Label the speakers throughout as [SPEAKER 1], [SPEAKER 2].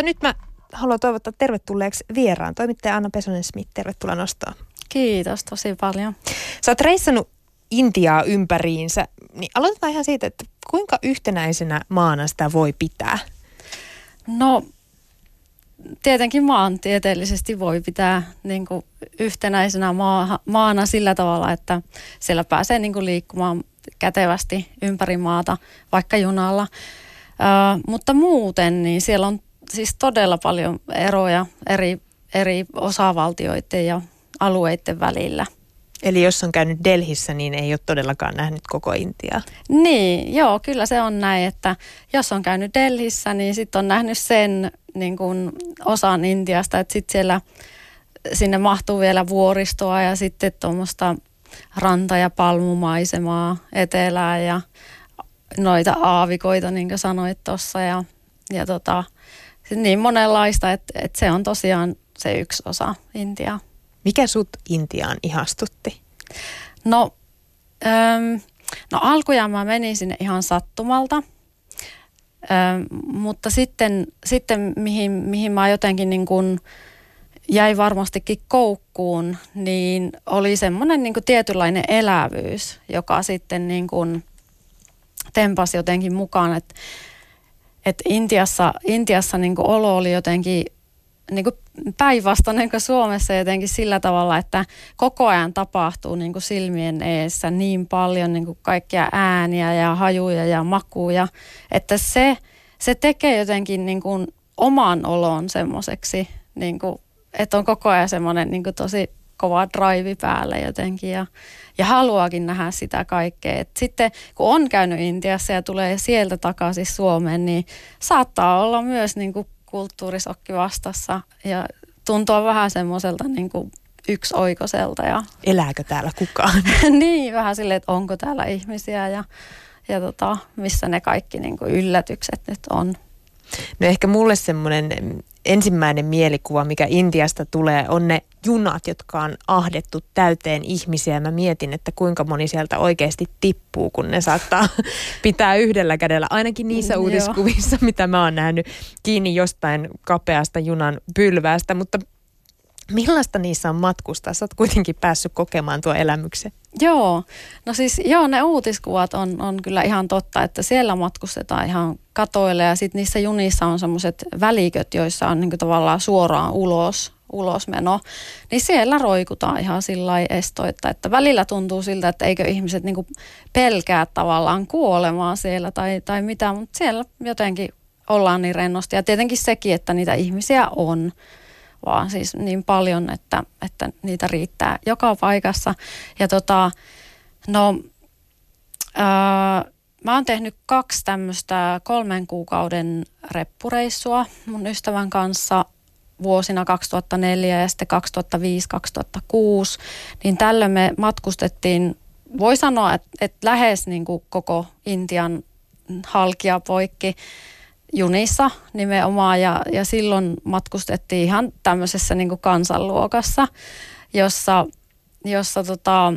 [SPEAKER 1] Mutta nyt mä haluan toivottaa tervetulleeksi vieraan. Toimittaja Anna Pesonen-Smith, tervetuloa nostoon.
[SPEAKER 2] Kiitos tosi paljon.
[SPEAKER 1] Sä oot reissannut Intiaa ympäriinsä, niin aloitetaan ihan siitä, että kuinka yhtenäisenä maana sitä voi pitää?
[SPEAKER 2] No tietenkin maantieteellisesti voi pitää niin kuin yhtenäisenä maa, maana sillä tavalla, että siellä pääsee niin kuin liikkumaan kätevästi ympäri maata, vaikka junalla. Ö, mutta muuten niin siellä on siis todella paljon eroja eri, eri osavaltioiden ja alueiden välillä.
[SPEAKER 1] Eli jos on käynyt Delhissä, niin ei ole todellakaan nähnyt koko Intiaa.
[SPEAKER 2] Niin, joo, kyllä se on näin, että jos on käynyt Delhissä, niin sitten on nähnyt sen niin kuin osan Intiasta, että sitten siellä sinne mahtuu vielä vuoristoa ja sitten tuommoista ranta- ja palmumaisemaa etelää ja noita aavikoita, niin kuin sanoit tuossa. Ja, ja tota, niin monenlaista, että, että se on tosiaan se yksi osa Intiaa.
[SPEAKER 1] Mikä sut Intiaan ihastutti?
[SPEAKER 2] No, ähm, no alkujaan mä menin sinne ihan sattumalta. Ähm, mutta sitten, sitten mihin, mihin mä jotenkin niin kuin jäi varmastikin koukkuun, niin oli semmoinen niin kuin tietynlainen elävyys, joka sitten niin kuin tempasi jotenkin mukaan, että, että Intiassa, Intiassa niin kuin olo oli jotenkin niin kuin päinvastainen kuin Suomessa jotenkin sillä tavalla, että koko ajan tapahtuu niin kuin silmien eessä niin paljon niin kuin kaikkia ääniä ja hajuja ja makuja, että se, se tekee jotenkin niin kuin oman olon semmoiseksi, niin että on koko ajan semmoinen niin kuin tosi kova drive päälle jotenkin ja, ja haluaakin nähdä sitä kaikkea. Et sitten kun on käynyt Intiassa ja tulee sieltä takaisin Suomeen, niin saattaa olla myös niin kuin kulttuurisokki vastassa ja tuntua vähän semmoiselta niin kuin yksioikoiselta. Ja...
[SPEAKER 1] Elääkö täällä kukaan?
[SPEAKER 2] niin, vähän silleen, että onko täällä ihmisiä ja, ja tota, missä ne kaikki niin kuin yllätykset nyt on.
[SPEAKER 1] No ehkä mulle semmoinen ensimmäinen mielikuva, mikä Intiasta tulee, on ne junat, jotka on ahdettu täyteen ihmisiä. Mä mietin, että kuinka moni sieltä oikeasti tippuu, kun ne saattaa pitää yhdellä kädellä. Ainakin niissä mm, uutiskuvissa, mitä mä oon nähnyt kiinni jostain kapeasta junan pylväästä. Mutta millaista niissä on matkustaa? Sä oot kuitenkin päässyt kokemaan tuo elämyksen.
[SPEAKER 2] Joo, no siis joo, ne uutiskuvat on, on kyllä ihan totta, että siellä matkustetaan ihan katoille ja sitten niissä junissa on semmoiset väliköt, joissa on niin tavallaan suoraan ulos, ulosmeno, niin siellä roikutaan ihan sillä estoitta, että välillä tuntuu siltä, että eikö ihmiset niin pelkää tavallaan kuolemaa siellä tai, tai mitä, mutta siellä jotenkin ollaan niin rennosti ja tietenkin sekin, että niitä ihmisiä on vaan siis niin paljon, että, että niitä riittää joka paikassa. Ja tota, no, ää, mä oon tehnyt kaksi tämmöistä kolmen kuukauden reppureissua mun ystävän kanssa vuosina 2004 ja sitten 2005-2006, niin tällöin me matkustettiin, voi sanoa, että, että lähes niin kuin koko Intian halkia poikki junissa nimenomaan ja, ja silloin matkustettiin ihan tämmöisessä niin kuin kansanluokassa, jossa, jossa tota,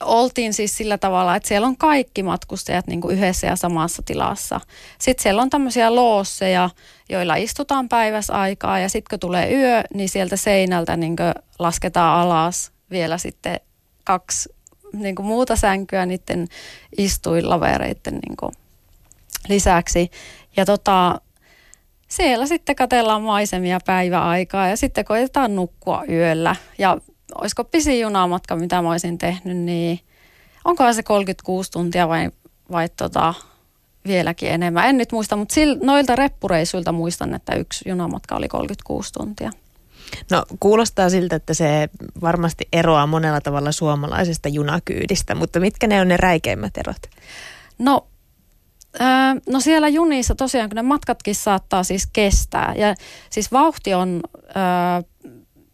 [SPEAKER 2] oltiin siis sillä tavalla, että siellä on kaikki matkustajat niin kuin yhdessä ja samassa tilassa. Sitten siellä on tämmöisiä loosseja, joilla istutaan päivässä aikaa ja sitten kun tulee yö, niin sieltä seinältä niin kuin lasketaan alas vielä sitten kaksi niin kuin muuta sänkyä niiden istuinlavereiden niin kuin lisäksi. Ja tota, siellä sitten katellaan maisemia päiväaikaa ja sitten koitetaan nukkua yöllä. Ja olisiko pisin junamatka, mitä mä olisin tehnyt, niin onkohan se 36 tuntia vai, vai tota, vieläkin enemmän. En nyt muista, mutta sil, noilta reppureisuilta muistan, että yksi junamatka oli 36 tuntia.
[SPEAKER 1] No kuulostaa siltä, että se varmasti eroaa monella tavalla suomalaisesta junakyydistä, mutta mitkä ne on ne räikeimmät erot?
[SPEAKER 2] No no siellä junissa tosiaan, kun ne matkatkin saattaa siis kestää. Ja siis vauhti on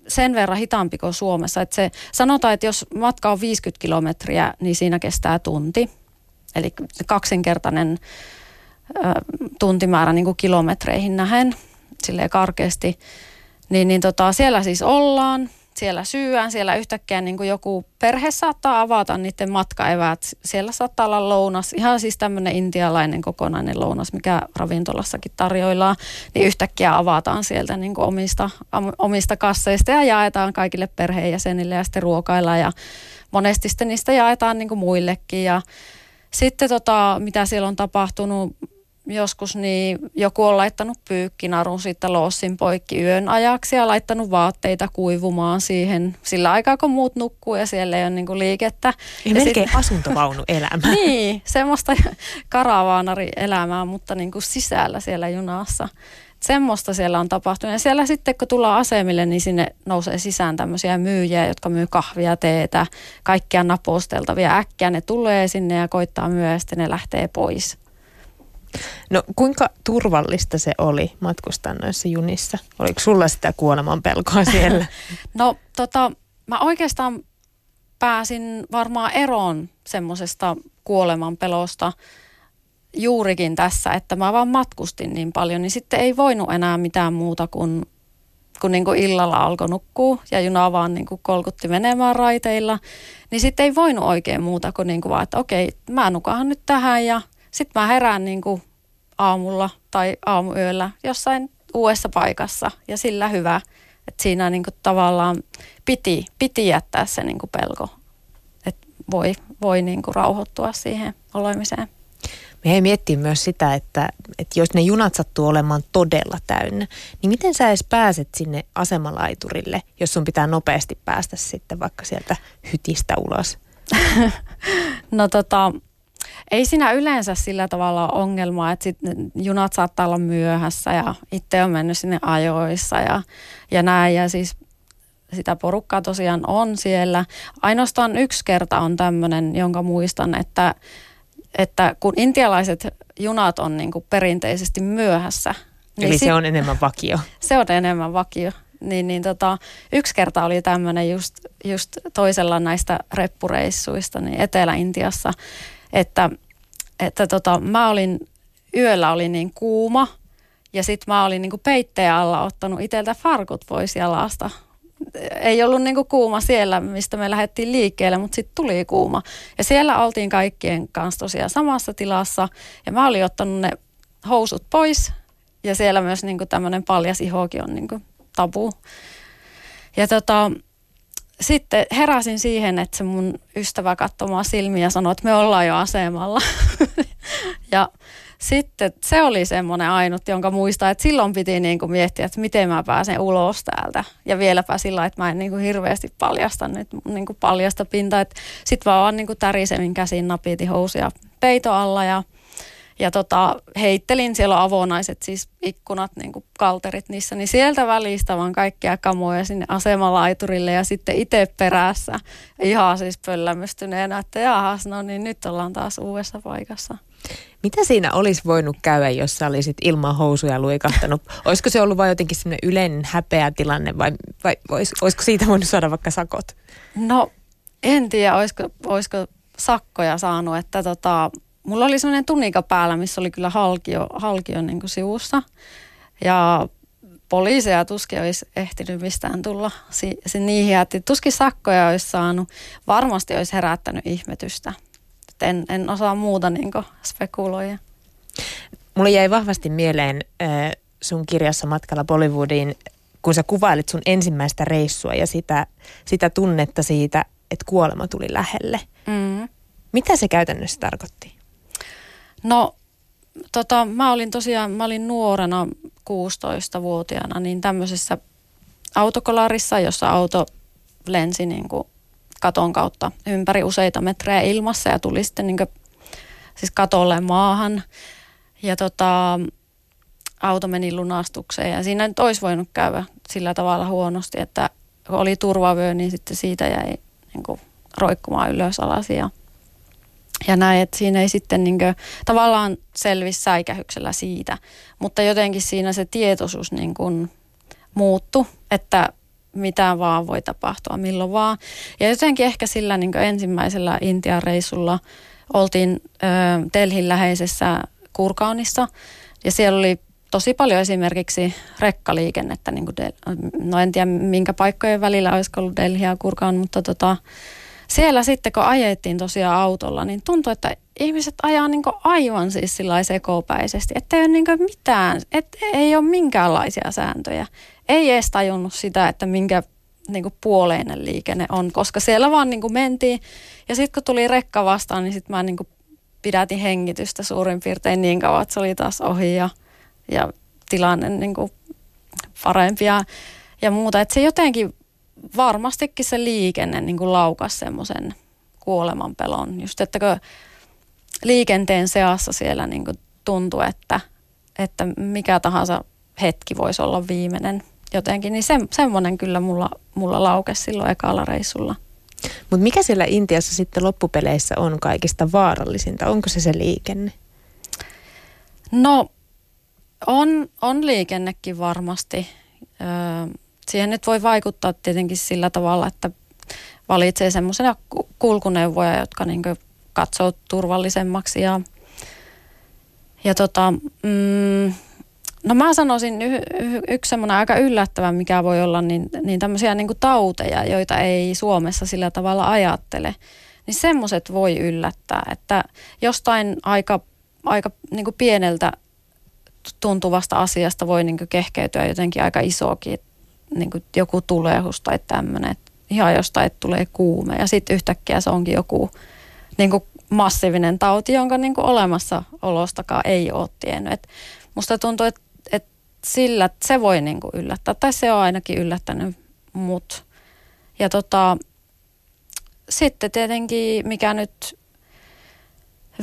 [SPEAKER 2] sen verran hitaampi kuin Suomessa. Että se, sanotaan, että jos matka on 50 kilometriä, niin siinä kestää tunti. Eli kaksinkertainen tuntimäärä niin kuin kilometreihin nähen, silleen karkeasti. Niin, niin tota, siellä siis ollaan siellä syyään, siellä yhtäkkiä niin kuin joku perhe saattaa avata niiden matkaeväät. Siellä saattaa olla lounas, ihan siis tämmöinen intialainen kokonainen lounas, mikä ravintolassakin tarjoillaan. Niin yhtäkkiä avataan sieltä niin kuin omista, omista kasseista ja jaetaan kaikille perheenjäsenille ja sitten ruokaillaan. Ja monesti sitten niistä jaetaan niin kuin muillekin. Ja sitten tota, mitä siellä on tapahtunut, joskus niin joku on laittanut pyykkinarun sitten lossin poikki yön ajaksi ja laittanut vaatteita kuivumaan siihen sillä aikaa, kun muut nukkuu ja siellä ei ole niin liikettä.
[SPEAKER 1] Ja melkein sit... asuntovaunuelämä.
[SPEAKER 2] niin, semmoista karavaanari-elämää, mutta niin kuin sisällä siellä junassa. Semmoista siellä on tapahtunut. Ja siellä sitten, kun tullaan asemille, niin sinne nousee sisään tämmöisiä myyjiä, jotka myy kahvia, teetä, kaikkia naposteltavia. Äkkiä ne tulee sinne ja koittaa sitten ne lähtee pois.
[SPEAKER 1] No kuinka turvallista se oli matkustaa noissa junissa? Oliko sulla sitä kuoleman pelkoa siellä?
[SPEAKER 2] no tota, mä oikeastaan pääsin varmaan eroon semmoisesta kuoleman pelosta juurikin tässä, että mä vaan matkustin niin paljon, niin sitten ei voinut enää mitään muuta kuin kun niin kuin illalla alkoi nukkua ja juna vaan niin kuin kolkutti menemään raiteilla, niin sitten ei voinut oikein muuta kuin, niin kuin vaan, että okei, mä nukahan nyt tähän ja sitten mä herään niin kuin aamulla tai aamuyöllä jossain uudessa paikassa ja sillä hyvä. Että siinä niin kuin tavallaan piti, piti jättää se niin kuin pelko, että voi, voi niin kuin rauhoittua siihen olemiseen.
[SPEAKER 1] Me miettii myös sitä, että, että jos ne junat sattuu olemaan todella täynnä, niin miten sä edes pääset sinne asemalaiturille, jos sun pitää nopeasti päästä sitten vaikka sieltä hytistä ulos?
[SPEAKER 2] no tota, ei siinä yleensä sillä tavalla ole ongelmaa, että sit junat saattaa olla myöhässä ja itse on mennyt sinne ajoissa ja, ja näin. Ja siis sitä porukkaa tosiaan on siellä. Ainoastaan yksi kerta on tämmöinen, jonka muistan, että, että kun intialaiset junat on niin kuin perinteisesti myöhässä.
[SPEAKER 1] Niin Eli sit, se on enemmän vakio.
[SPEAKER 2] Se on enemmän vakio. Niin, niin tota, yksi kerta oli tämmöinen just, just toisella näistä reppureissuista niin Etelä-Intiassa, että, että tota, mä olin, yöllä oli niin kuuma ja sitten mä olin niin peitteen alla ottanut itseltä farkut pois jalasta. Ei ollut niin kuuma siellä, mistä me lähdettiin liikkeelle, mutta sitten tuli kuuma. Ja siellä oltiin kaikkien kanssa tosiaan samassa tilassa ja mä olin ottanut ne housut pois ja siellä myös niin tämmöinen paljas ihokin on niin tabu. Ja tota, sitten heräsin siihen, että se mun ystävä katsoi silmiä ja sanoi, että me ollaan jo asemalla. ja sitten se oli semmoinen ainut, jonka muistaa, että silloin piti niin kuin miettiä, että miten mä pääsen ulos täältä. Ja vieläpä sillä, että mä en niin kuin hirveästi paljasta nyt niin kuin paljasta pintaa. Sitten vaan niin kuin tärisemmin käsin napitin housuja peito alla ja ja tota, heittelin, siellä on avonaiset siis ikkunat, niin kuin kalterit niissä, niin sieltä välistä vaan kaikkia kamoja sinne asemalaiturille ja sitten itse perässä ihan siis pöllämystyneenä, että jahas, no niin nyt ollaan taas uudessa paikassa.
[SPEAKER 1] Mitä siinä olisi voinut käydä, jos sä olisit ilman housuja luikahtanut? Olisiko se ollut vain jotenkin sellainen yleinen häpeä tilanne vai, vai olis, olisiko siitä voinut saada vaikka sakot?
[SPEAKER 2] No en tiedä, olisiko, olisiko sakkoja saanut, että tota, mulla oli sellainen tunika päällä, missä oli kyllä halkio, halkio niin kuin sivussa. Ja poliiseja tuskin olisi ehtinyt mistään tulla si- si- niihin, että tuskin sakkoja olisi saanut. Varmasti olisi herättänyt ihmetystä. En, en osaa muuta niin spekuloida.
[SPEAKER 1] Mulle jäi vahvasti mieleen äh, sun kirjassa Matkalla Bollywoodiin, kun sä kuvailit sun ensimmäistä reissua ja sitä, sitä tunnetta siitä, että kuolema tuli lähelle. Mm. Mitä se käytännössä tarkoitti?
[SPEAKER 2] No tota, mä olin tosiaan, mä olin nuorena 16-vuotiaana niin tämmöisessä autokolarissa, jossa auto lensi niin kuin katon kautta ympäri useita metrejä ilmassa ja tuli sitten niin kuin, siis katolle maahan. Ja tota, auto meni lunastukseen ja siinä nyt olisi voinut käydä sillä tavalla huonosti, että kun oli turvavyö, niin sitten siitä jäi niin kuin, roikkumaan ylös alas ja ja näin, että siinä ei sitten niin kuin, tavallaan selvisi säikähyksellä siitä, mutta jotenkin siinä se tietoisuus niin kuin muuttu, että mitä vaan voi tapahtua, milloin vaan. Ja jotenkin ehkä sillä niin ensimmäisellä Intian reissulla oltiin ö, Delhin läheisessä Kurkaunissa ja siellä oli tosi paljon esimerkiksi rekkaliikennettä, niin kuin Del- no en tiedä minkä paikkojen välillä olisi ollut Delhi ja Kurkaan, mutta tota, siellä sitten kun ajettiin tosiaan autolla, niin tuntui, että ihmiset ajaa niin aivan siis sillä sekopäisesti, että ei ole niin mitään, että ei ole minkäänlaisia sääntöjä. Ei edes tajunnut sitä, että minkä niin puoleinen liikenne on, koska siellä vaan niin mentiin. Ja sitten kun tuli rekka vastaan, niin sitten mä niin pidätin hengitystä suurin piirtein niin kauan, että se oli taas ohi ja, ja tilanne niin parempi ja, ja muuta. Että se jotenkin varmastikin se liikenne niin kuin laukas semmoisen kuolemanpelon. Just että kun liikenteen seassa siellä niin kuin tuntui, että, että mikä tahansa hetki voisi olla viimeinen jotenkin, niin se, semmoinen kyllä mulla, mulla laukesi silloin ekalla reissulla.
[SPEAKER 1] Mutta mikä siellä Intiassa sitten loppupeleissä on kaikista vaarallisinta? Onko se se liikenne?
[SPEAKER 2] No on, on liikennekin varmasti. Öö, siihen nyt voi vaikuttaa tietenkin sillä tavalla, että valitsee semmoisia kulkuneuvoja, jotka niin katsoo turvallisemmaksi. Ja, ja tota, mm, no mä sanoisin y- y- yksi semmoinen aika yllättävä, mikä voi olla, niin, niin tämmöisiä niin tauteja, joita ei Suomessa sillä tavalla ajattele. Niin semmoiset voi yllättää, että jostain aika, aika niin pieneltä tuntuvasta asiasta voi niin kehkeytyä jotenkin aika isokin, niin kuin joku tulehus tai tämmöinen, ihan jostain tulee kuume ja sitten yhtäkkiä se onkin joku niin kuin massiivinen tauti, jonka niin kuin olemassaolostakaan ei ole tiennyt. Et musta tuntuu, että et sillä se voi niin kuin yllättää, tai se on ainakin yllättänyt mut. Ja tota, sitten tietenkin, mikä nyt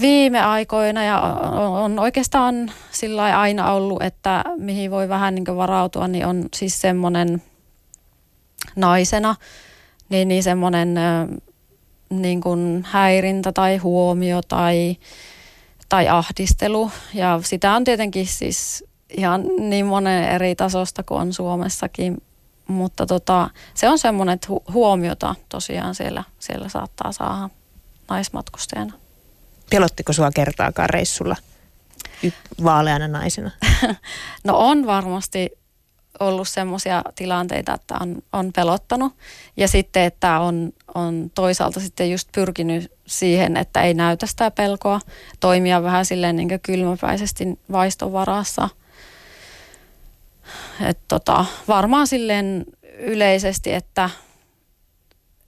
[SPEAKER 2] viime aikoina ja on oikeastaan sillä aina ollut, että mihin voi vähän niin varautua, niin on siis semmoinen naisena, niin, niin semmoinen niin kuin häirintä tai huomio tai, tai ahdistelu. Ja sitä on tietenkin siis ihan niin monen eri tasosta kuin on Suomessakin. Mutta tota, se on semmoinen, että huomiota tosiaan siellä, siellä saattaa saada naismatkustajana.
[SPEAKER 1] Pelottiko sua kertaakaan reissulla vaaleana naisena?
[SPEAKER 2] no on varmasti ollut semmoisia tilanteita, että on, on pelottanut. Ja sitten, että on, on toisaalta sitten just pyrkinyt siihen, että ei näytä sitä pelkoa. Toimia vähän silleen niin kylmäpäisesti vaiston varassa. Et tota, varmaan silleen yleisesti, että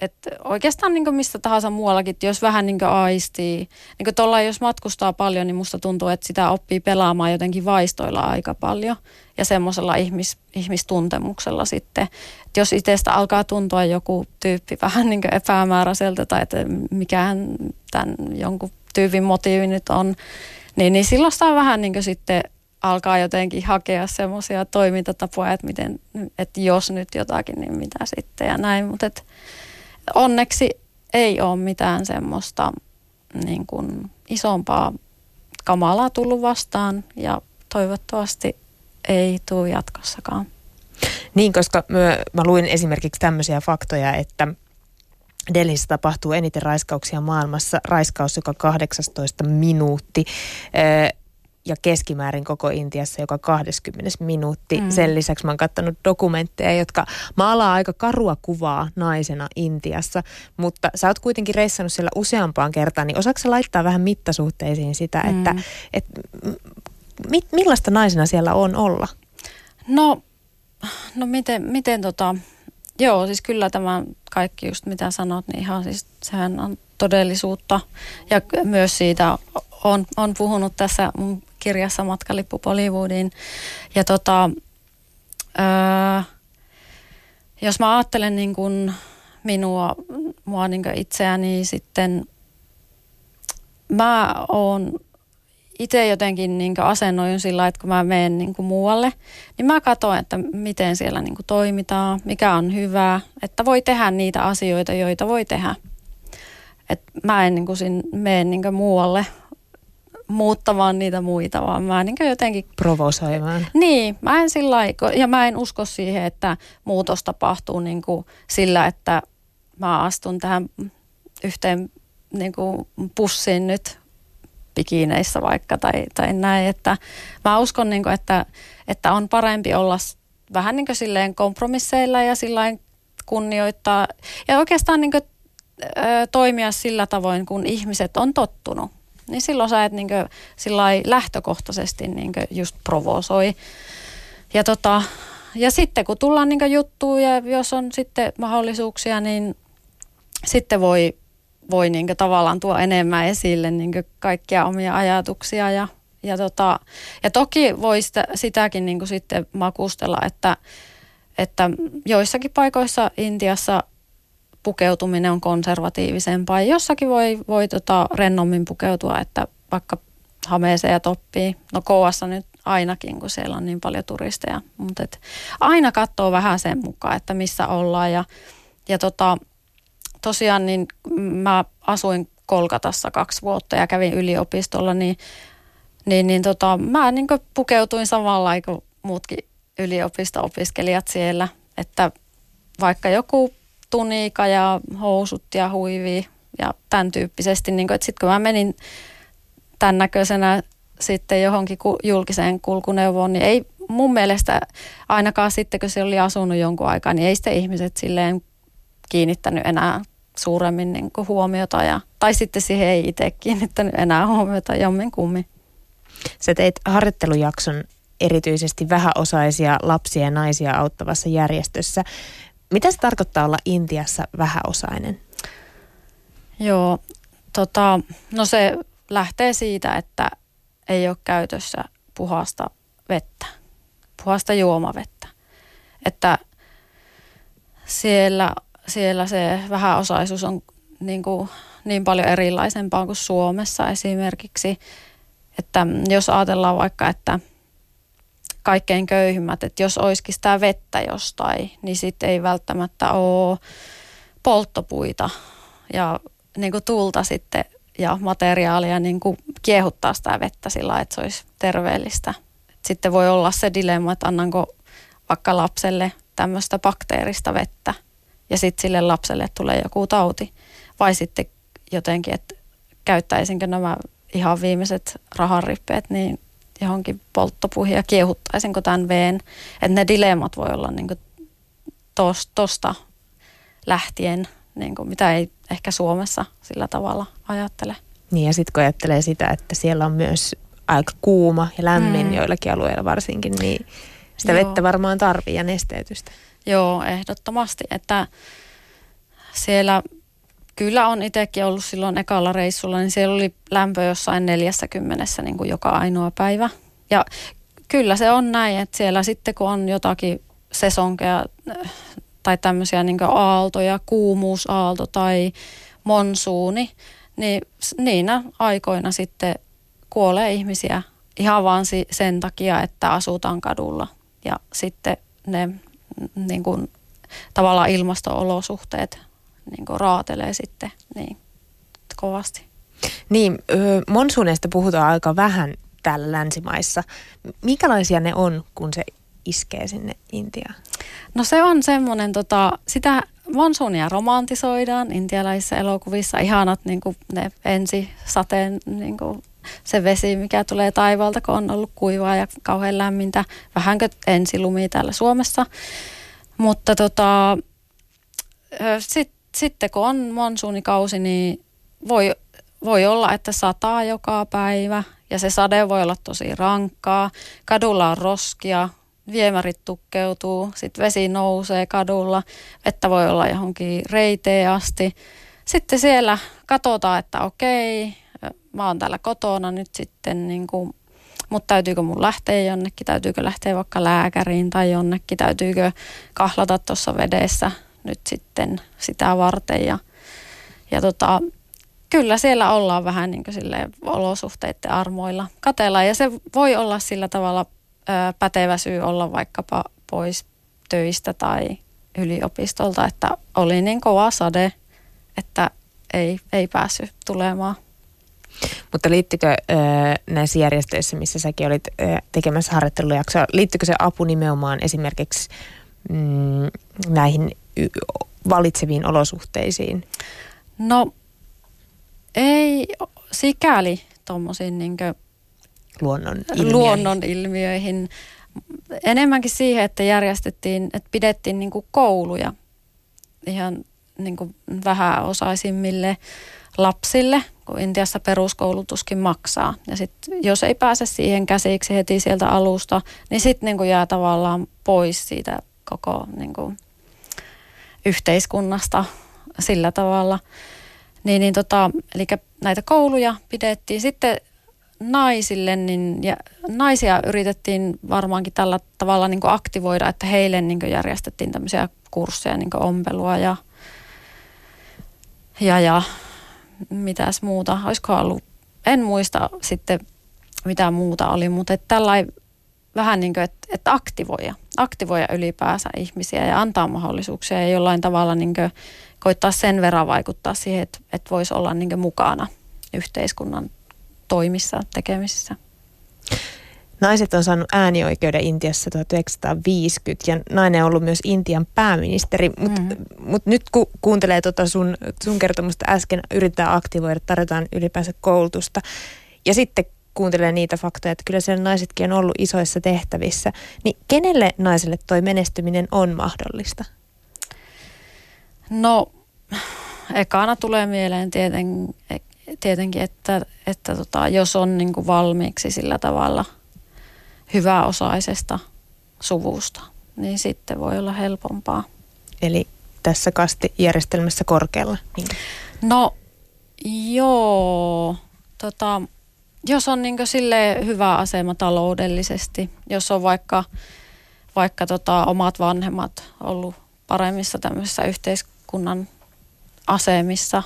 [SPEAKER 2] että oikeastaan niin mistä tahansa muuallakin, että jos vähän niin aistii, niin tuolla jos matkustaa paljon, niin musta tuntuu, että sitä oppii pelaamaan jotenkin vaistoilla aika paljon ja semmoisella ihmis, ihmistuntemuksella sitten. Että jos itsestä alkaa tuntua joku tyyppi vähän niin epämääräiseltä tai että mikään tämän jonkun tyypin motiivi nyt on, niin, niin silloin sitä vähän niin sitten alkaa jotenkin hakea semmoisia toimintatapoja, että, miten, että jos nyt jotakin, niin mitä sitten ja näin. Mutta onneksi ei ole mitään semmoista niin kuin isompaa kamalaa tullut vastaan ja toivottavasti ei tule jatkossakaan.
[SPEAKER 1] Niin, koska mä, mä luin esimerkiksi tämmöisiä faktoja, että Delhissä tapahtuu eniten raiskauksia maailmassa, raiskaus joka 18 minuutti ja keskimäärin koko Intiassa joka 20 minuutti. Mm. Sen lisäksi mä oon katsonut dokumentteja, jotka maalaa aika karua kuvaa naisena Intiassa, mutta sä oot kuitenkin reissannut siellä useampaan kertaan, niin osaako laittaa vähän mittasuhteisiin sitä, mm. että et, mi, millaista naisena siellä on olla?
[SPEAKER 2] No, no miten, miten tota, joo siis kyllä tämä kaikki just mitä sanot, niin ihan siis sehän on todellisuutta ja myös siitä on, on puhunut tässä mun kirjassa Matkalippu Bollywoodiin. Ja tota, öö, jos mä ajattelen niin kuin minua, mua niin kuin itseäni sitten, mä oon itse jotenkin niin asennoin sillä, että kun mä menen niin muualle, niin mä katson, että miten siellä niin toimitaan, mikä on hyvää, että voi tehdä niitä asioita, joita voi tehdä. Et mä en niin kuin mene niin muualle muuttamaan niitä muita, vaan mä niin jotenkin...
[SPEAKER 1] Provosoimaan.
[SPEAKER 2] Niin, mä en sillä ja mä en usko siihen, että muutos tapahtuu niin kuin sillä, että mä astun tähän yhteen niin kuin pussiin nyt pikineissä vaikka tai, tai näin. Että mä uskon, niin kuin, että, että on parempi olla vähän niin kuin silleen kompromisseilla ja silleen kunnioittaa ja oikeastaan niin kuin, toimia sillä tavoin, kun ihmiset on tottunut. Niin silloin sä et niin kuin, lähtökohtaisesti niin kuin just provosoi. Ja, tota, ja sitten kun tullaan niin juttuun ja jos on sitten mahdollisuuksia, niin sitten voi, voi niin tavallaan tuo enemmän esille niin kaikkia omia ajatuksia ja, ja, tota, ja toki voi sitä, sitäkin niin sitten makustella, että, että joissakin paikoissa Intiassa pukeutuminen on konservatiivisempaa. Jossakin voi, voi tota rennommin pukeutua, että vaikka hameeseen ja toppiin. No Kouassa nyt ainakin, kun siellä on niin paljon turisteja. Mutta aina katsoo vähän sen mukaan, että missä ollaan. Ja, ja tota, tosiaan niin mä asuin Kolkatassa kaksi vuotta ja kävin yliopistolla, niin, niin, niin tota, mä niin pukeutuin samalla kuin muutkin yliopisto-opiskelijat siellä. Että vaikka joku tunika ja housut ja huivi ja tämän tyyppisesti, niin sitten kun mä menin tämän näköisenä sitten johonkin julkiseen kulkuneuvoon, niin ei mun mielestä ainakaan sitten, kun se oli asunut jonkun aikaa, niin ei sitten ihmiset silleen kiinnittänyt enää suuremmin niin huomiota. Ja, tai sitten siihen ei itse kiinnittänyt enää huomiota jomminkummin.
[SPEAKER 1] Sä teit harjoittelujakson erityisesti vähäosaisia lapsia ja naisia auttavassa järjestössä. Mitä se tarkoittaa olla Intiassa vähäosainen?
[SPEAKER 2] Joo, tota, no se lähtee siitä, että ei ole käytössä puhasta vettä, puhasta juomavettä. Että siellä, siellä se vähäosaisuus on niin, kuin, niin paljon erilaisempaa kuin Suomessa esimerkiksi. Että jos ajatellaan vaikka, että kaikkein köyhimmät, että jos olisikin sitä vettä jostain, niin sitten ei välttämättä ole polttopuita ja niin kuin tulta sitten ja materiaalia niin kuin kiehuttaa sitä vettä sillä että se olisi terveellistä. Sitten voi olla se dilemma, että annanko vaikka lapselle tämmöistä bakteerista vettä ja sitten sille lapselle tulee joku tauti. Vai sitten jotenkin, että käyttäisinkö nämä ihan viimeiset rahanrippeet niin johonkin polttopuihin ja kiehuttaisinko tämän veen. Että ne dilemmat voi olla niin tosta lähtien, niin kuin mitä ei ehkä Suomessa sillä tavalla ajattele.
[SPEAKER 1] Niin ja sitten kun ajattelee sitä, että siellä on myös aika kuuma ja lämmin mm. joillakin alueilla varsinkin, niin sitä Joo. vettä varmaan tarvii ja nesteytystä.
[SPEAKER 2] Joo, ehdottomasti, että siellä kyllä on itsekin ollut silloin ekalla reissulla, niin siellä oli lämpö jossain 40 niin kuin joka ainoa päivä. Ja kyllä se on näin, että siellä sitten kun on jotakin sesonkeja tai tämmöisiä niin aaltoja, kuumuusaalto tai monsuuni, niin niinä aikoina sitten kuolee ihmisiä ihan vaan sen takia, että asutaan kadulla. Ja sitten ne niin kuin, tavallaan ilmasto-olosuhteet niin kuin raatelee sitten niin kovasti.
[SPEAKER 1] Niin, monsuuneista puhutaan aika vähän täällä länsimaissa. Mikälaisia ne on, kun se iskee sinne Intiaan?
[SPEAKER 2] No se on semmoinen, tota, sitä monsuunia romantisoidaan intialaisissa elokuvissa. Ihanat niin kuin ne ensisateen niin kuin se vesi, mikä tulee taivaalta, kun on ollut kuivaa ja kauhean lämmintä. Vähänkö ensilumi täällä Suomessa. Mutta tota, sit, sitten kun on monsuunikausi, niin voi, voi olla, että sataa joka päivä. Ja se sade voi olla tosi rankkaa. Kadulla on roskia, viemärit tukkeutuu, sitten vesi nousee kadulla, vettä voi olla johonkin reiteen asti. Sitten siellä katsotaan, että okei, mä oon täällä kotona nyt sitten, niin kuin, mutta täytyykö mun lähteä jonnekin, täytyykö lähteä vaikka lääkäriin tai jonnekin, täytyykö kahlata tuossa vedessä nyt sitten sitä varten. Ja, ja tota, kyllä siellä ollaan vähän niin kuin olosuhteiden armoilla. Katellaan ja se voi olla sillä tavalla pätevä syy olla vaikkapa pois töistä tai yliopistolta, että oli niin kova sade, että ei, ei päässyt tulemaan.
[SPEAKER 1] Mutta liittyykö näissä järjestöissä, missä säkin olit tekemässä harjoittelujaksoa, liittyykö se apu nimenomaan esimerkiksi mm, näihin valitseviin olosuhteisiin?
[SPEAKER 2] No ei sikäli tuommoisiin niin
[SPEAKER 1] luonnon ilmiöihin.
[SPEAKER 2] luonnon ilmiöihin. Enemmänkin siihen, että järjestettiin, että pidettiin niin kuin kouluja ihan niin kuin vähäosaisimmille lapsille, kun Intiassa peruskoulutuskin maksaa. Ja sitten jos ei pääse siihen käsiksi heti sieltä alusta, niin sitten niin jää tavallaan pois siitä koko niin kuin, yhteiskunnasta sillä tavalla. Niin, niin tota, eli näitä kouluja pidettiin. Sitten naisille, niin ja naisia yritettiin varmaankin tällä tavalla niin kuin aktivoida, että heille niin kuin järjestettiin tämmöisiä kursseja, niin kuin ompelua ja, ja, ja mitäs muuta, olisiko ollut, en muista sitten mitä muuta oli, mutta tällainen vähän niin kuin, että, että aktivoida, aktivoida ylipäänsä ihmisiä ja antaa mahdollisuuksia ja jollain tavalla niin kuin koittaa sen verran vaikuttaa siihen, että, että voisi olla niin mukana yhteiskunnan toimissa, tekemisissä.
[SPEAKER 1] Naiset on saanut äänioikeuden Intiassa 1950 ja nainen on ollut myös Intian pääministeri, mutta mm. mut nyt kun kuuntelee tota sun, sun kertomusta äsken, yritetään aktivoida, tarjotaan ylipäänsä koulutusta ja sitten kuuntelee niitä faktoja, että kyllä siellä naisetkin on ollut isoissa tehtävissä, niin kenelle naiselle toi menestyminen on mahdollista?
[SPEAKER 2] No, ekana tulee mieleen tieten, tietenkin, että, että tota, jos on niin kuin valmiiksi sillä tavalla hyväosaisesta suvusta, niin sitten voi olla helpompaa.
[SPEAKER 1] Eli tässä kastijärjestelmässä korkealla? Niin.
[SPEAKER 2] No joo, tota, jos on niin sille hyvä asema taloudellisesti, jos on vaikka, vaikka tota, omat vanhemmat ollut paremmissa tämmöisissä yhteiskunnan asemissa.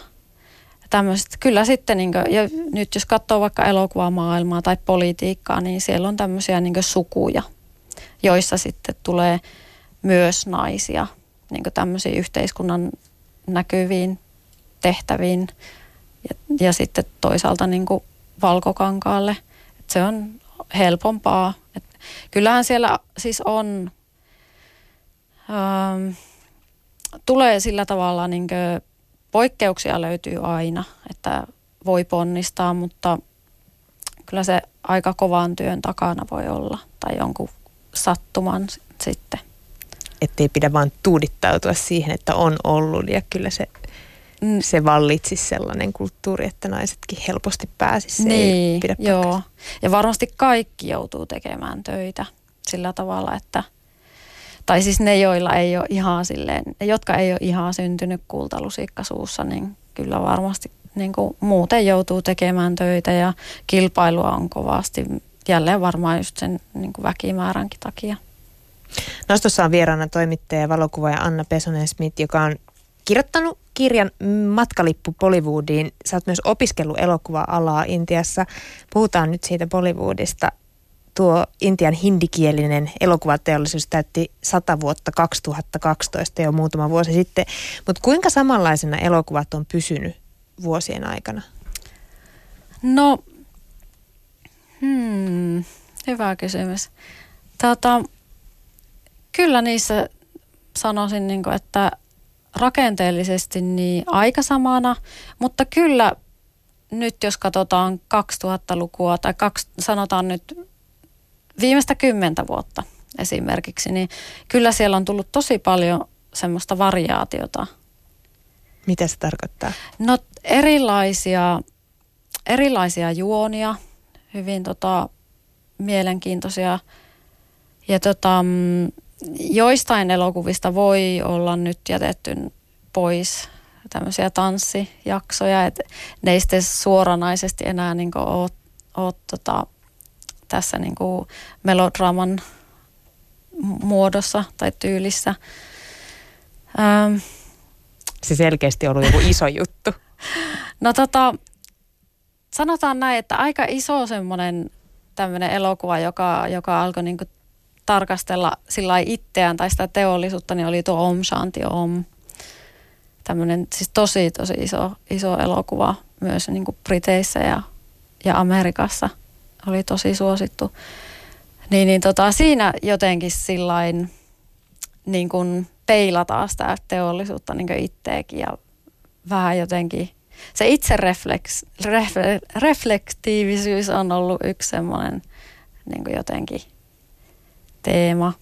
[SPEAKER 2] Tämmöiset, kyllä sitten, niin kuin, ja nyt jos katsoo vaikka elokuvamaailmaa tai politiikkaa, niin siellä on tämmöisiä niin sukuja, joissa sitten tulee myös naisia niin tämmöisiin yhteiskunnan näkyviin tehtäviin ja, ja sitten toisaalta niin valkokankaalle. Et se on helpompaa. Et kyllähän siellä siis on, ähm, tulee sillä tavalla niin poikkeuksia löytyy aina, että voi ponnistaa, mutta kyllä se aika kovan työn takana voi olla tai jonkun sattuman sitten.
[SPEAKER 1] Ettei pidä vaan tuudittautua siihen, että on ollut ja kyllä se. Se vallitsisi sellainen kulttuuri, että naisetkin helposti pääsisi. Se niin, ei pidä joo.
[SPEAKER 2] Ja varmasti kaikki joutuu tekemään töitä sillä tavalla, että tai siis ne, joilla ei ole ihan silleen, jotka ei ole ihan syntynyt kultalusikka suussa, niin kyllä varmasti niin kuin muuten joutuu tekemään töitä ja kilpailua on kovasti. Jälleen varmaan just sen niin kuin väkimääränkin takia.
[SPEAKER 1] Nostossa on vieraana toimittaja ja valokuvaaja Anna Pesonen-Smith, joka on kirjoittanut kirjan Matkalippu Bollywoodiin. Sä oot myös opiskellut elokuva-alaa Intiassa. Puhutaan nyt siitä Bollywoodista. Tuo Intian hindikielinen elokuvateollisuus täytti 100 vuotta 2012 jo muutama vuosi sitten. Mutta kuinka samanlaisena elokuvat on pysynyt vuosien aikana?
[SPEAKER 2] No, hmm, hyvä kysymys. Tota, kyllä niissä sanoisin, niin kuin, että rakenteellisesti niin aika samana, mutta kyllä nyt jos katsotaan 2000-lukua tai kaksi, sanotaan nyt viimeistä kymmentä vuotta esimerkiksi, niin kyllä siellä on tullut tosi paljon semmoista variaatiota.
[SPEAKER 1] Mitä se tarkoittaa?
[SPEAKER 2] No erilaisia, erilaisia juonia, hyvin tota, mielenkiintoisia. Ja tota, mm, joistain elokuvista voi olla nyt jätetty pois tämmöisiä tanssijaksoja, että ne ei sitten suoranaisesti enää niin ole, ole tota, tässä niin melodraaman muodossa tai tyylissä.
[SPEAKER 1] Ähm. Se selkeästi on ollut joku iso juttu.
[SPEAKER 2] No tota, sanotaan näin, että aika iso semmoinen tämmöinen elokuva, joka, joka alkoi niin tarkastella sillä itseään tai sitä teollisuutta, niin oli tuo Om Shanti Om. Tämmöinen siis tosi tosi iso, iso elokuva myös niin kuin Briteissä ja, ja Amerikassa oli tosi suosittu. Niin, niin tota, siinä jotenkin sillain niin kuin peilataan sitä teollisuutta niin kuin itteekin ja vähän jotenkin se itse refleks, refle, reflektiivisyys on ollut yksi semmoinen niin jotenkin teema.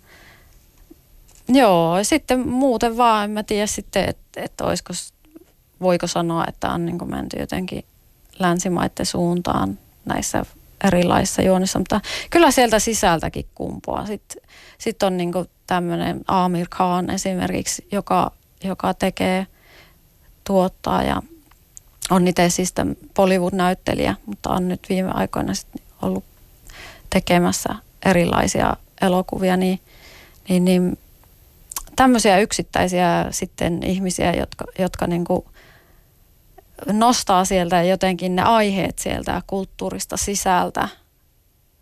[SPEAKER 2] Joo, sitten muuten vaan, en mä tiedä sitten, että et olisiko, voiko sanoa, että on niin menty jotenkin länsimaiden suuntaan näissä erilaisissa juonissa, mutta kyllä sieltä sisältäkin kumpuaa. Sitten sit on niin tämmöinen Amir Khan esimerkiksi, joka, joka tekee, tuottaa ja on itse siis Bollywood-näyttelijä, mutta on nyt viime aikoina sit ollut tekemässä erilaisia elokuvia, niin, niin, niin tämmöisiä yksittäisiä sitten ihmisiä, jotka, jotka niin kuin nostaa sieltä jotenkin ne aiheet sieltä kulttuurista sisältä,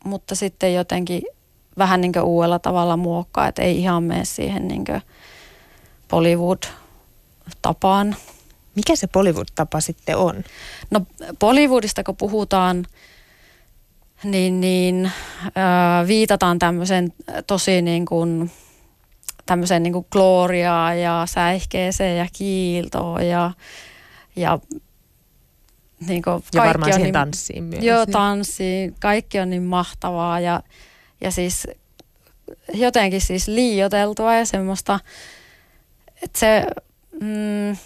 [SPEAKER 2] mutta sitten jotenkin vähän niin kuin uudella tavalla muokkaa, että ei ihan mene siihen niin kuin Bollywood-tapaan.
[SPEAKER 1] Mikä se Bollywood-tapa sitten on?
[SPEAKER 2] No Bollywoodista kun puhutaan, niin, niin äh, viitataan tämmöisen tosi niin kuin, tämmöiseen niin kuin gloriaa ja säihkeeseen ja kiiltoon ja, ja niin kuin
[SPEAKER 1] ja varmaan siihen
[SPEAKER 2] niin,
[SPEAKER 1] tanssiin myös.
[SPEAKER 2] Joo, tanssiin. Kaikki on niin mahtavaa ja, ja siis jotenkin siis liioteltua ja semmoista, että se mm,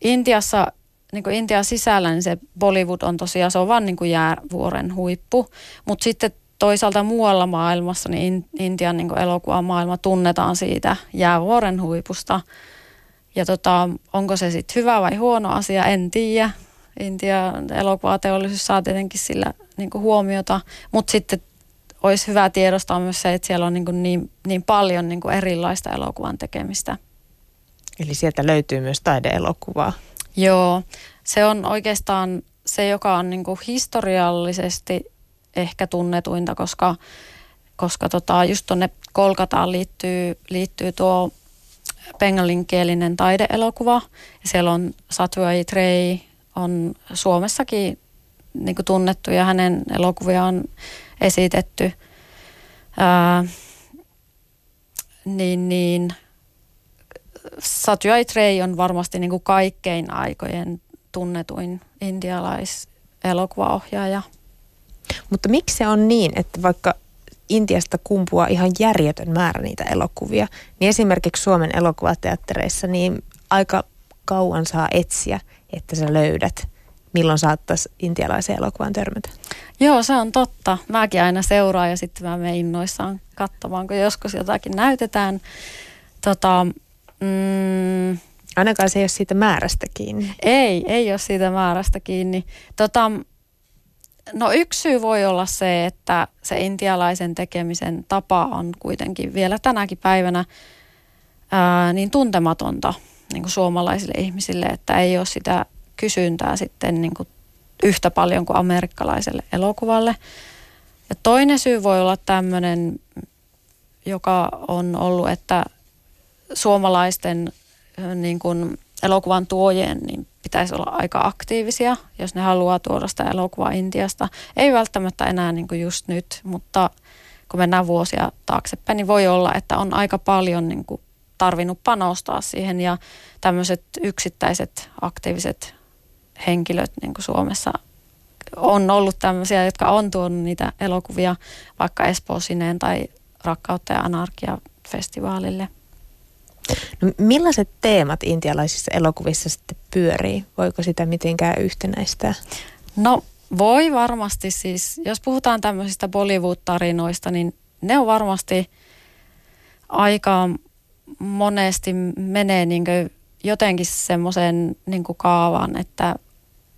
[SPEAKER 2] Intiassa, niin kuin Intian sisällä, niin se Bollywood on tosiaan, se on vaan niin kuin jäävuoren huippu, mutta sitten toisaalta muualla maailmassa, niin Intian niin elokuvamaailma tunnetaan siitä jäävuoren huipusta. Ja tota, onko se sitten hyvä vai huono asia, en tiedä. Intian elokuvateollisuus saa tietenkin sillä niin huomiota, mutta sitten olisi hyvä tiedostaa myös se, että siellä on niin, niin, niin paljon niin erilaista elokuvan tekemistä.
[SPEAKER 1] Eli sieltä löytyy myös taideelokuvaa.
[SPEAKER 2] Joo, se on oikeastaan se, joka on niin historiallisesti ehkä tunnetuinta, koska, koska tota, just tuonne Kolkataan liittyy, liittyy tuo bengalinkielinen taideelokuva. Ja siellä on Satyai Trey, on Suomessakin niin tunnettu ja hänen elokuvia on esitetty. Ää, niin, niin Satyai Trey on varmasti niin kuin kaikkein aikojen tunnetuin indialaiselokuvaohjaaja.
[SPEAKER 1] Mutta miksi se on niin, että vaikka Intiasta kumpuaa ihan järjetön määrä niitä elokuvia, niin esimerkiksi Suomen elokuvateattereissa niin aika kauan saa etsiä, että sä löydät, milloin saattaisi intialaisen elokuvan törmätä.
[SPEAKER 2] Joo, se on totta. Mäkin aina seuraan ja sitten mä menen innoissaan katsomaan, kun joskus jotakin näytetään. Tota,
[SPEAKER 1] mm, Ainakaan se ei ole siitä määrästä kiinni.
[SPEAKER 2] Ei, ei ole siitä määrästä kiinni. Tota, No yksi syy voi olla se, että se intialaisen tekemisen tapa on kuitenkin vielä tänäkin päivänä ää, niin tuntematonta niin kuin suomalaisille ihmisille, että ei ole sitä kysyntää sitten niin kuin yhtä paljon kuin amerikkalaiselle elokuvalle. Ja toinen syy voi olla tämmöinen, joka on ollut, että suomalaisten niin kuin elokuvan tuojien niin pitäisi olla aika aktiivisia, jos ne haluaa tuoda sitä elokuvaa Intiasta. Ei välttämättä enää niin kuin just nyt, mutta kun mennään vuosia taaksepäin, niin voi olla, että on aika paljon niin kuin tarvinnut panostaa siihen ja tämmöiset yksittäiset aktiiviset henkilöt niin kuin Suomessa on ollut tämmöisiä, jotka on tuonut niitä elokuvia vaikka Espoosineen tai Rakkautta ja anarkia festivaalille.
[SPEAKER 1] No, millaiset teemat intialaisissa elokuvissa sitten pyörii? Voiko sitä mitenkään yhtenäistää?
[SPEAKER 2] No voi varmasti siis, jos puhutaan tämmöisistä Bollywood-tarinoista, niin ne on varmasti aika monesti menee niin jotenkin semmoisen niin kaavan, että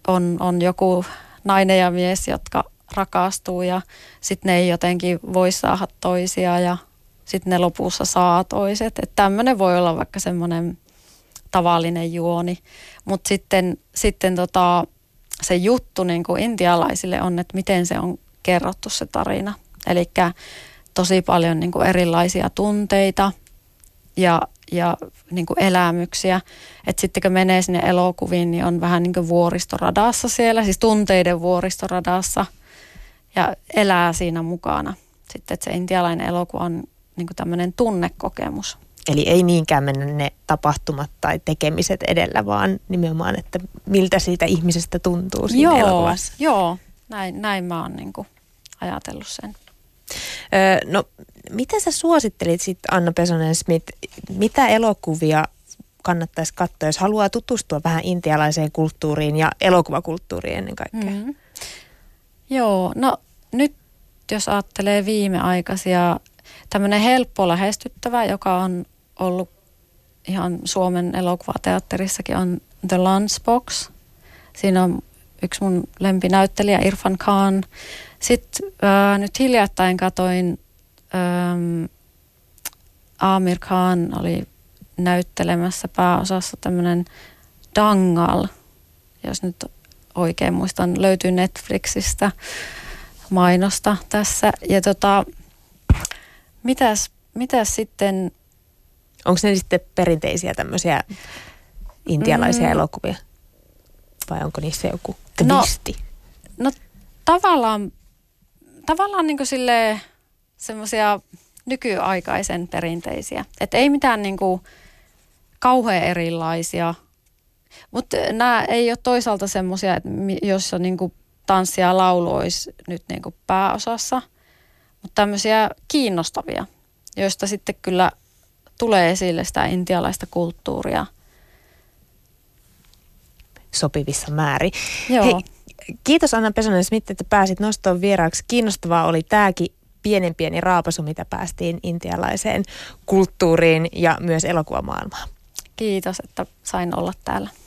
[SPEAKER 2] on, on joku nainen ja mies, jotka rakastuu ja sitten ne ei jotenkin voi saada toisia ja sitten ne lopussa saa toiset. Että tämmöinen voi olla vaikka semmoinen tavallinen juoni. Mutta sitten, sitten tota, se juttu niin kuin intialaisille on, että miten se on kerrottu se tarina. Eli tosi paljon niin kuin erilaisia tunteita ja, ja niin kuin elämyksiä. Että sitten kun menee sinne elokuviin, niin on vähän niin kuin vuoristoradassa siellä, siis tunteiden vuoristoradassa ja elää siinä mukana. Sitten että se intialainen elokuva on niin kuin tämmöinen tunnekokemus.
[SPEAKER 1] Eli ei niinkään mennä ne tapahtumat tai tekemiset edellä, vaan nimenomaan, että miltä siitä ihmisestä tuntuu siinä
[SPEAKER 2] joo,
[SPEAKER 1] elokuvassa.
[SPEAKER 2] Joo, näin, näin mä oon niin kuin ajatellut sen.
[SPEAKER 1] Öö, no, mitä sä suosittelit sitten Anna Pesonen-Smith? Mitä elokuvia kannattaisi katsoa, jos haluaa tutustua vähän intialaiseen kulttuuriin ja elokuvakulttuuriin ennen kaikkea? Mm-hmm.
[SPEAKER 2] Joo, no nyt jos ajattelee viimeaikaisia, tämmöinen helppo lähestyttävä, joka on ollut ihan Suomen elokuvateatterissakin, on The Lunchbox. Siinä on yksi mun lempinäyttelijä Irfan Khan. Sitten äh, nyt hiljattain katoin ähm, Amir Khan oli näyttelemässä pääosassa tämmöinen Dangal, jos nyt oikein muistan, löytyy Netflixistä mainosta tässä. Ja tota, mitäs, mitäs sitten...
[SPEAKER 1] Onko ne sitten perinteisiä tämmöisiä intialaisia mm. elokuvia? Vai onko niissä joku twisti?
[SPEAKER 2] No, no tavallaan, tavallaan niin sille semmoisia nykyaikaisen perinteisiä. Että ei mitään niin kuin kauhean erilaisia. Mutta nämä ei ole toisaalta semmoisia, että jossa niin kuin tanssi ja laulu olisi nyt niin kuin pääosassa, mutta tämmöisiä kiinnostavia, joista sitten kyllä tulee esille sitä intialaista kulttuuria.
[SPEAKER 1] Sopivissa määrin. Joo. Hei, kiitos Anna Pesonen-Smith, että pääsit nostoon vieraaksi. Kiinnostavaa oli tämäkin pienen pieni raapasu, mitä päästiin intialaiseen kulttuuriin ja myös elokuvamaailmaan.
[SPEAKER 2] Kiitos, että sain olla täällä.